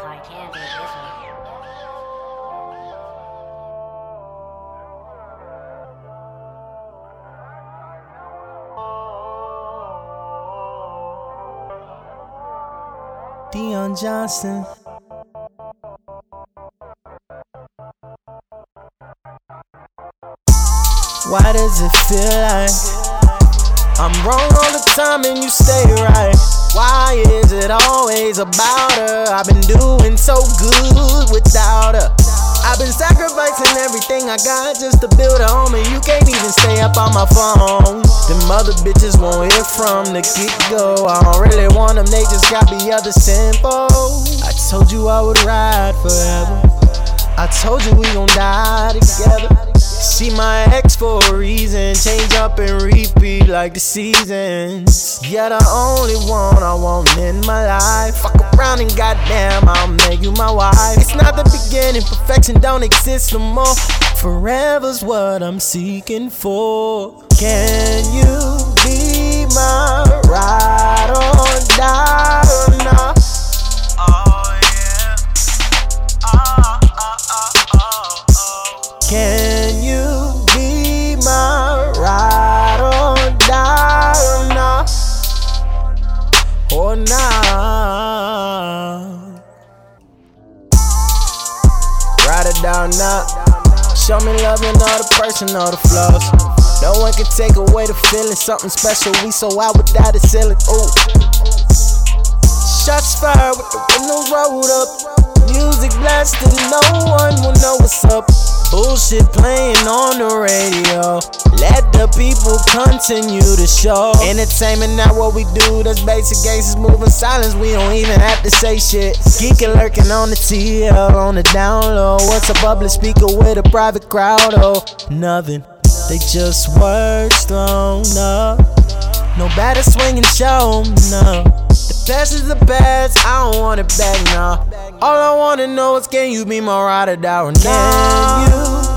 I can't do this. Deion Johnson. Why does it feel like I'm wrong all the time and you stay right? Why is it always about her? I've been doing so good without her. I've been sacrificing everything I got just to build a home, and you can't even stay up on my phone. Them other bitches won't hear from the get go. I don't really want them, they just got me other simple. I told you I would ride forever. I told you we gon' die together. See my ex for a reason, change up and repeat like the seasons. You're the only one I want in my life. Fuck around and goddamn, I'll make you my wife. It's not the beginning, perfection don't exist no more. Forever's what I'm seeking for. Can you be my Or not? Ride it down now. Show me love all the person, all the flaws. No one can take away the feeling, something special. We so out without a ceiling. Ooh. Shots fired with the windows rolled up. Music blasting, no one Bullshit playing on the radio. Let the people continue to show. Entertainment, not what we do. That's basic gangsters moving silence. We don't even have to say shit. Geeking lurking on the TL, on the down low. What's a public speaker with a private crowd? Oh, nothing. They just words thrown up. No better swinging show, no. The best is the best, I don't want it back now. All I wanna know is can you be my ride or die or not? Can you